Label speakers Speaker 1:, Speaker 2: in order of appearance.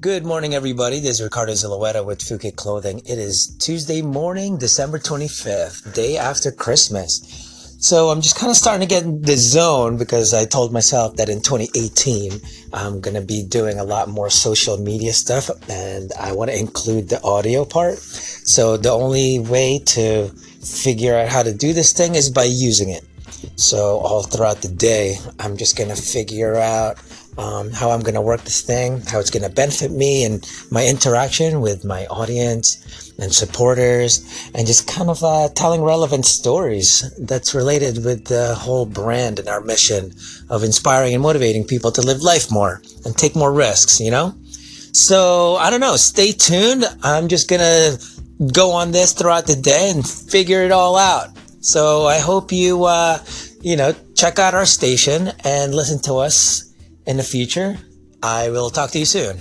Speaker 1: Good morning, everybody. This is Ricardo Zulueta with Phuket Clothing. It is Tuesday morning, December 25th, day after Christmas. So I'm just kind of starting to get in the zone because I told myself that in 2018, I'm going to be doing a lot more social media stuff and I want to include the audio part. So the only way to figure out how to do this thing is by using it. So all throughout the day, I'm just going to figure out um, how I'm going to work this thing, how it's going to benefit me and my interaction with my audience and supporters, and just kind of uh, telling relevant stories that's related with the whole brand and our mission of inspiring and motivating people to live life more and take more risks, you know? So I don't know, stay tuned. I'm just going to go on this throughout the day and figure it all out. So I hope you, uh, you know, check out our station and listen to us in the future. I will talk to you soon.